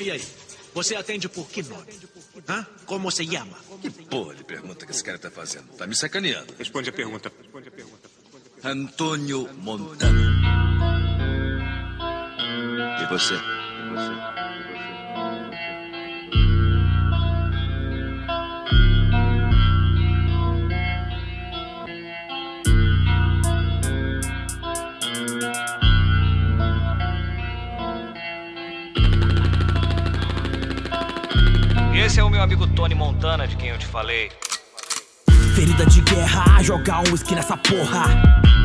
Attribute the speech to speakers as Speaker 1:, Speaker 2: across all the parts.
Speaker 1: E aí? Você atende por que nome? Hã? Como se chama?
Speaker 2: Que porra de pergunta que esse cara tá fazendo? Tá me sacaneando.
Speaker 3: Responde a pergunta.
Speaker 2: Antônio Montana. E você? E você?
Speaker 4: Esse é o meu amigo Tony Montana, de quem eu te falei.
Speaker 5: Ferida de guerra, jogar um whisky nessa porra.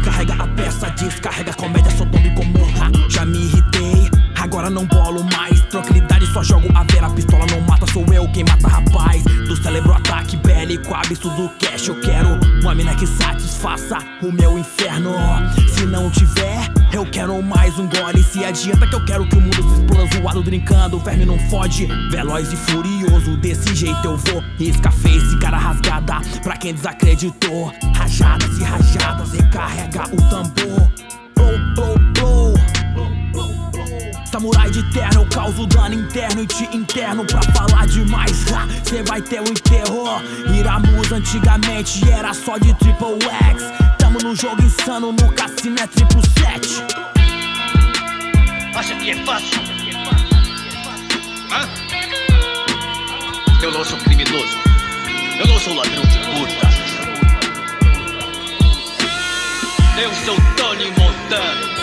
Speaker 5: Carrega a peça, descarrega a comédia, Sodoma e Gomorra. Já me irritei, agora não bolo mais. Tranquilidade, só jogo a vera, pistola não mata, sou eu quem mata rapaz. Do cérebro ataque bélico, absurdo cash. Eu quero uma mina que satisfaça o meu inferno. Se não tiver, eu quero mais um gole. Se adianta que eu quero que o mundo se exploda zoado, brincando. O verme não fode, veloz e furioso. Desse jeito eu vou. Scarface, cara rasgada. Pra quem desacreditou, rajadas e rajadas. Recarrega o tambor. Samurai de terno, eu causo dano interno e te interno pra falar demais. Ha, cê vai ter o enterro. Iramus antigamente era só de triple X. Tamo no jogo insano, no cassino é triple set.
Speaker 4: Acha que é fácil?
Speaker 2: Hã? Eu não sou criminoso. Eu não sou ladrão de puta. Eu sou Tony Montana.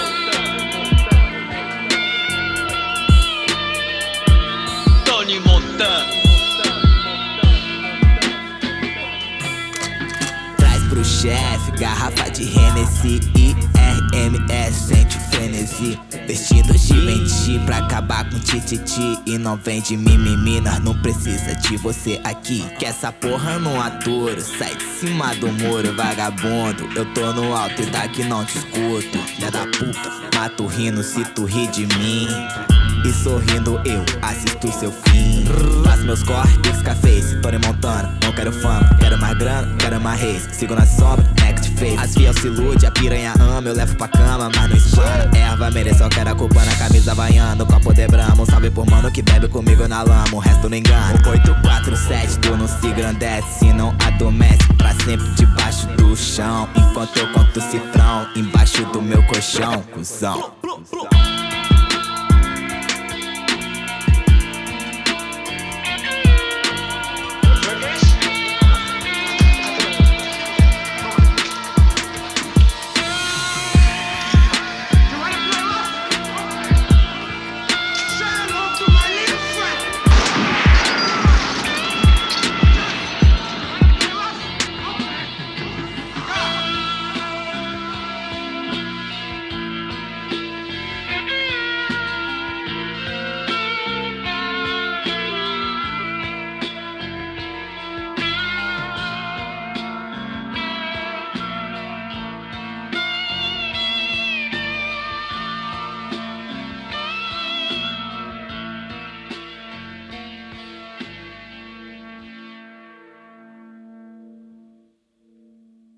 Speaker 6: Chefe garrafa de Hennessy e RMS sente frenesi menti pra acabar com tititi E não vem de mimimi, nós não precisa de você aqui. Que essa porra não aturo, sai de cima do muro Vagabundo, eu tô no alto e daqui não te escuto. Filha da puta, mato rindo se tu ri de mim. E sorrindo eu assisto seu fim. Faço meus cortes, Scarface, Tony Montana Não quero fama, quero mais grana, quero mais reis Sigo na sombra, next face. As fiel se ilude, a piranha ama Eu levo pra cama, mas não explana Erva merece, eu quero a culpa na camisa vaiando Copo de bramo, salve por mano que bebe comigo na lama O resto não engana. 847, tu não se engrandece Se não adormece, pra sempre debaixo do chão Enquanto eu conto cifrão Embaixo do meu colchão, cuzão